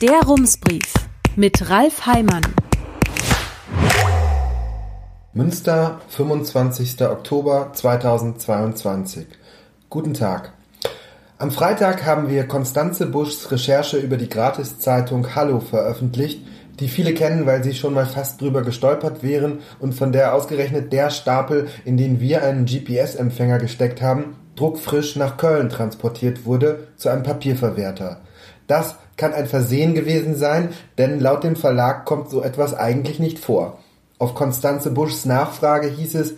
Der Rumsbrief mit Ralf Heimann. Münster, 25. Oktober 2022. Guten Tag. Am Freitag haben wir Konstanze Buschs Recherche über die Gratiszeitung Hallo veröffentlicht, die viele kennen, weil sie schon mal fast drüber gestolpert wären und von der ausgerechnet der Stapel, in den wir einen GPS-Empfänger gesteckt haben, druckfrisch nach Köln transportiert wurde zu einem Papierverwerter. Das kann ein Versehen gewesen sein, denn laut dem Verlag kommt so etwas eigentlich nicht vor. Auf Konstanze Buschs Nachfrage hieß es,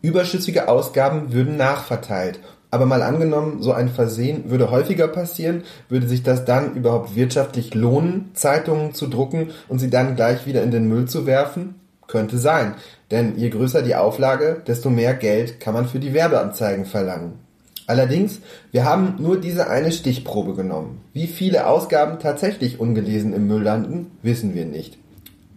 überschüssige Ausgaben würden nachverteilt. Aber mal angenommen, so ein Versehen würde häufiger passieren, würde sich das dann überhaupt wirtschaftlich lohnen, Zeitungen zu drucken und sie dann gleich wieder in den Müll zu werfen? Könnte sein, denn je größer die Auflage, desto mehr Geld kann man für die Werbeanzeigen verlangen. Allerdings, wir haben nur diese eine Stichprobe genommen. Wie viele Ausgaben tatsächlich ungelesen im Müll landen, wissen wir nicht.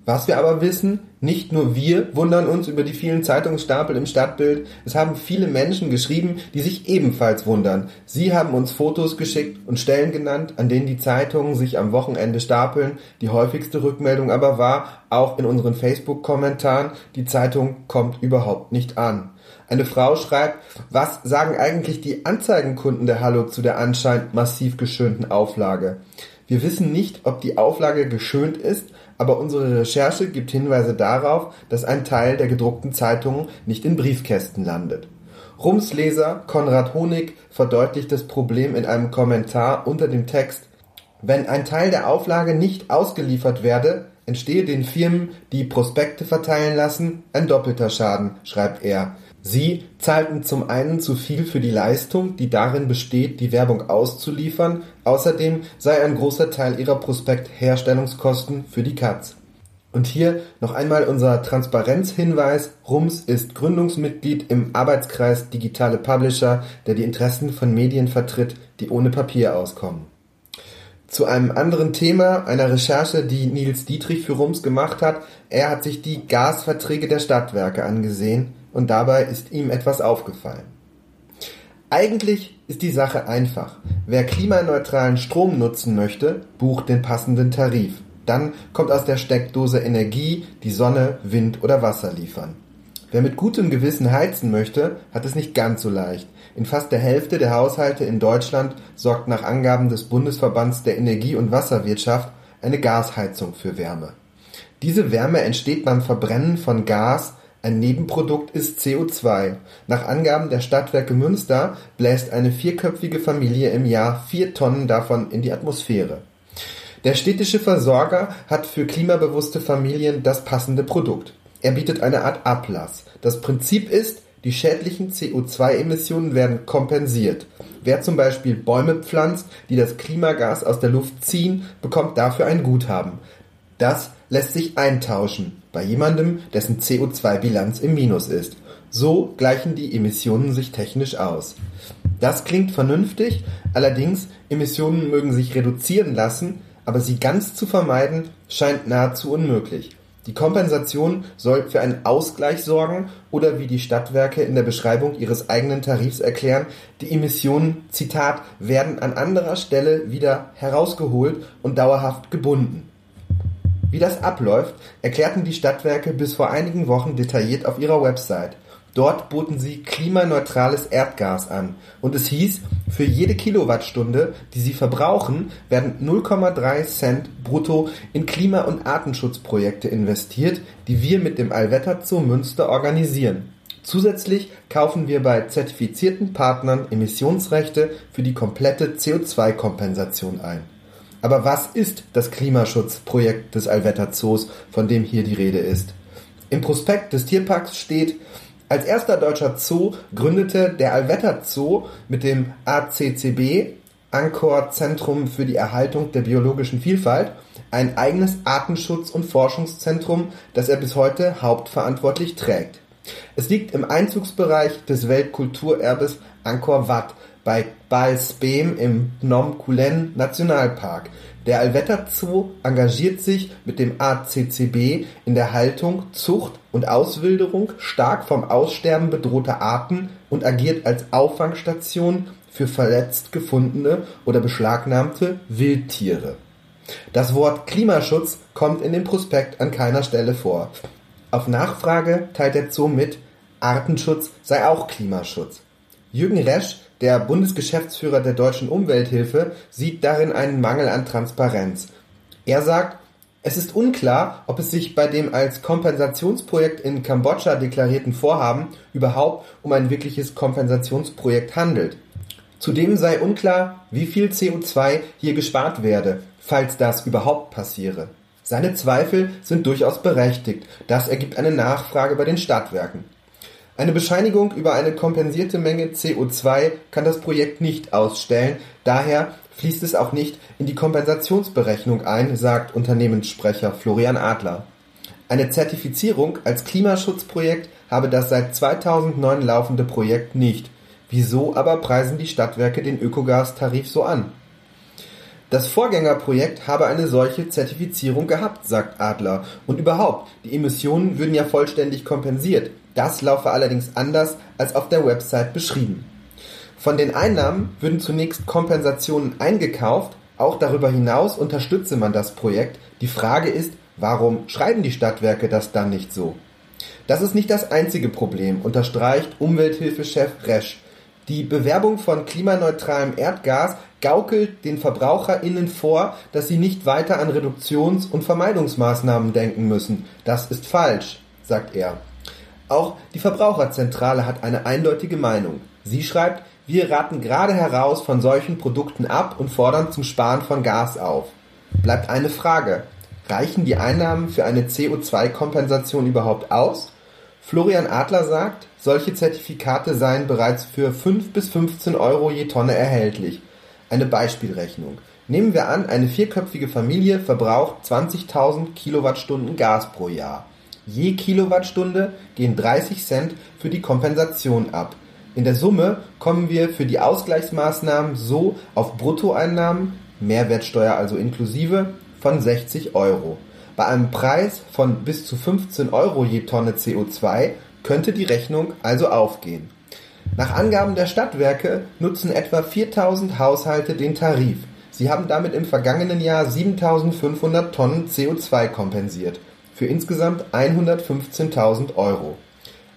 Was wir aber wissen, nicht nur wir wundern uns über die vielen Zeitungsstapel im Stadtbild, es haben viele Menschen geschrieben, die sich ebenfalls wundern. Sie haben uns Fotos geschickt und Stellen genannt, an denen die Zeitungen sich am Wochenende stapeln. Die häufigste Rückmeldung aber war, auch in unseren Facebook-Kommentaren, die Zeitung kommt überhaupt nicht an. Eine Frau schreibt, was sagen eigentlich die Anzeigenkunden der Hallo zu der anscheinend massiv geschönten Auflage? Wir wissen nicht, ob die Auflage geschönt ist, aber unsere Recherche gibt Hinweise darauf, dass ein Teil der gedruckten Zeitungen nicht in Briefkästen landet. Rumsleser Konrad Honig verdeutlicht das Problem in einem Kommentar unter dem Text Wenn ein Teil der Auflage nicht ausgeliefert werde, entstehe den Firmen, die Prospekte verteilen lassen, ein doppelter Schaden, schreibt er. Sie zahlten zum einen zu viel für die Leistung, die darin besteht, die Werbung auszuliefern, außerdem sei ein großer Teil ihrer Prospektherstellungskosten für die Katz. Und hier noch einmal unser Transparenzhinweis. Rums ist Gründungsmitglied im Arbeitskreis Digitale Publisher, der die Interessen von Medien vertritt, die ohne Papier auskommen. Zu einem anderen Thema, einer Recherche, die Nils Dietrich für Rums gemacht hat. Er hat sich die Gasverträge der Stadtwerke angesehen und dabei ist ihm etwas aufgefallen. Eigentlich ist die Sache einfach. Wer klimaneutralen Strom nutzen möchte, bucht den passenden Tarif. Dann kommt aus der Steckdose Energie, die Sonne, Wind oder Wasser liefern. Wer mit gutem Gewissen heizen möchte, hat es nicht ganz so leicht. In fast der Hälfte der Haushalte in Deutschland sorgt nach Angaben des Bundesverbands der Energie- und Wasserwirtschaft eine Gasheizung für Wärme. Diese Wärme entsteht beim Verbrennen von Gas ein Nebenprodukt ist CO2. Nach Angaben der Stadtwerke Münster bläst eine vierköpfige Familie im Jahr vier Tonnen davon in die Atmosphäre. Der städtische Versorger hat für klimabewusste Familien das passende Produkt. Er bietet eine Art Ablass. Das Prinzip ist, die schädlichen CO2-Emissionen werden kompensiert. Wer zum Beispiel Bäume pflanzt, die das Klimagas aus der Luft ziehen, bekommt dafür ein Guthaben. Das lässt sich eintauschen bei jemandem, dessen CO2-Bilanz im Minus ist. So gleichen die Emissionen sich technisch aus. Das klingt vernünftig, allerdings Emissionen mögen sich reduzieren lassen, aber sie ganz zu vermeiden scheint nahezu unmöglich. Die Kompensation soll für einen Ausgleich sorgen oder wie die Stadtwerke in der Beschreibung ihres eigenen Tarifs erklären, die Emissionen, Zitat, werden an anderer Stelle wieder herausgeholt und dauerhaft gebunden. Wie das abläuft, erklärten die Stadtwerke bis vor einigen Wochen detailliert auf ihrer Website. Dort boten sie klimaneutrales Erdgas an und es hieß, für jede Kilowattstunde, die sie verbrauchen, werden 0,3 Cent brutto in Klima- und Artenschutzprojekte investiert, die wir mit dem Allwetter Zoo Münster organisieren. Zusätzlich kaufen wir bei zertifizierten Partnern Emissionsrechte für die komplette CO2-Kompensation ein. Aber was ist das Klimaschutzprojekt des Allwetter Zoos, von dem hier die Rede ist? Im Prospekt des Tierparks steht, als erster deutscher Zoo gründete der Allwetter Zoo mit dem ACCB, Ankor Zentrum für die Erhaltung der biologischen Vielfalt, ein eigenes Artenschutz- und Forschungszentrum, das er bis heute hauptverantwortlich trägt. Es liegt im Einzugsbereich des Weltkulturerbes Angkor Wat bei Baalsbem im Phnom Kulen Nationalpark. Der Allwetter Zoo engagiert sich mit dem ACCB in der Haltung, Zucht und Auswilderung stark vom Aussterben bedrohter Arten und agiert als Auffangstation für verletzt gefundene oder beschlagnahmte Wildtiere. Das Wort Klimaschutz kommt in dem Prospekt an keiner Stelle vor. Auf Nachfrage teilt der Zoo mit, Artenschutz sei auch Klimaschutz. Jürgen Resch, der Bundesgeschäftsführer der Deutschen Umwelthilfe, sieht darin einen Mangel an Transparenz. Er sagt, es ist unklar, ob es sich bei dem als Kompensationsprojekt in Kambodscha deklarierten Vorhaben überhaupt um ein wirkliches Kompensationsprojekt handelt. Zudem sei unklar, wie viel CO2 hier gespart werde, falls das überhaupt passiere. Seine Zweifel sind durchaus berechtigt, das ergibt eine Nachfrage bei den Stadtwerken. Eine Bescheinigung über eine kompensierte Menge CO2 kann das Projekt nicht ausstellen, daher fließt es auch nicht in die Kompensationsberechnung ein, sagt Unternehmenssprecher Florian Adler. Eine Zertifizierung als Klimaschutzprojekt habe das seit 2009 laufende Projekt nicht. Wieso aber preisen die Stadtwerke den Ökogastarif so an? Das Vorgängerprojekt habe eine solche Zertifizierung gehabt, sagt Adler. Und überhaupt, die Emissionen würden ja vollständig kompensiert. Das laufe allerdings anders als auf der Website beschrieben. Von den Einnahmen würden zunächst Kompensationen eingekauft, auch darüber hinaus unterstütze man das Projekt. Die Frage ist, warum schreiben die Stadtwerke das dann nicht so? Das ist nicht das einzige Problem, unterstreicht Umwelthilfechef Resch. Die Bewerbung von klimaneutralem Erdgas gaukelt den VerbraucherInnen vor, dass sie nicht weiter an Reduktions- und Vermeidungsmaßnahmen denken müssen. Das ist falsch, sagt er. Auch die Verbraucherzentrale hat eine eindeutige Meinung. Sie schreibt, wir raten gerade heraus von solchen Produkten ab und fordern zum Sparen von Gas auf. Bleibt eine Frage. Reichen die Einnahmen für eine CO2-Kompensation überhaupt aus? Florian Adler sagt, solche Zertifikate seien bereits für 5 bis 15 Euro je Tonne erhältlich. Eine Beispielrechnung. Nehmen wir an, eine vierköpfige Familie verbraucht 20.000 Kilowattstunden Gas pro Jahr. Je Kilowattstunde gehen 30 Cent für die Kompensation ab. In der Summe kommen wir für die Ausgleichsmaßnahmen so auf Bruttoeinnahmen, Mehrwertsteuer also inklusive, von 60 Euro. Bei einem Preis von bis zu 15 Euro je Tonne CO2 könnte die Rechnung also aufgehen. Nach Angaben der Stadtwerke nutzen etwa 4000 Haushalte den Tarif. Sie haben damit im vergangenen Jahr 7500 Tonnen CO2 kompensiert für insgesamt 115.000 Euro.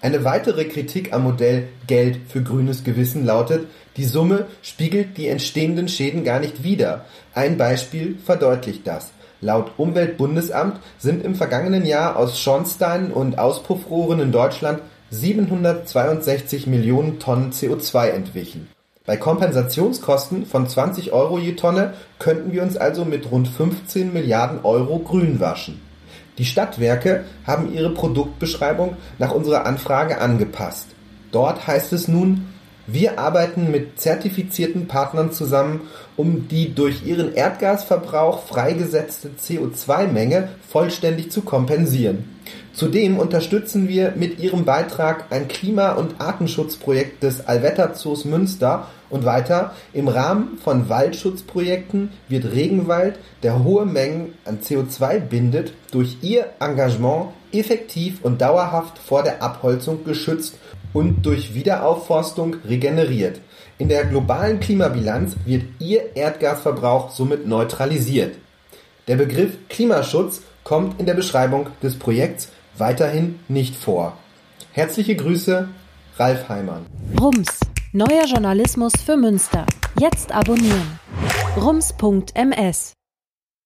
Eine weitere Kritik am Modell Geld für grünes Gewissen lautet, die Summe spiegelt die entstehenden Schäden gar nicht wider. Ein Beispiel verdeutlicht das. Laut Umweltbundesamt sind im vergangenen Jahr aus Schornsteinen und Auspuffrohren in Deutschland 762 Millionen Tonnen CO2 entwichen. Bei Kompensationskosten von 20 Euro je Tonne könnten wir uns also mit rund 15 Milliarden Euro grün waschen. Die Stadtwerke haben ihre Produktbeschreibung nach unserer Anfrage angepasst. Dort heißt es nun, wir arbeiten mit zertifizierten Partnern zusammen, um die durch ihren Erdgasverbrauch freigesetzte CO2-Menge vollständig zu kompensieren. Zudem unterstützen wir mit ihrem Beitrag ein Klima- und Artenschutzprojekt des Alvetter Zoos Münster und weiter im Rahmen von Waldschutzprojekten wird Regenwald, der hohe Mengen an CO2 bindet, durch ihr Engagement effektiv und dauerhaft vor der Abholzung geschützt und durch Wiederaufforstung regeneriert. In der globalen Klimabilanz wird ihr Erdgasverbrauch somit neutralisiert. Der Begriff Klimaschutz kommt in der Beschreibung des Projekts weiterhin nicht vor. Herzliche Grüße, Ralf Heimann. Rums, neuer Journalismus für Münster. Jetzt abonnieren. rums.ms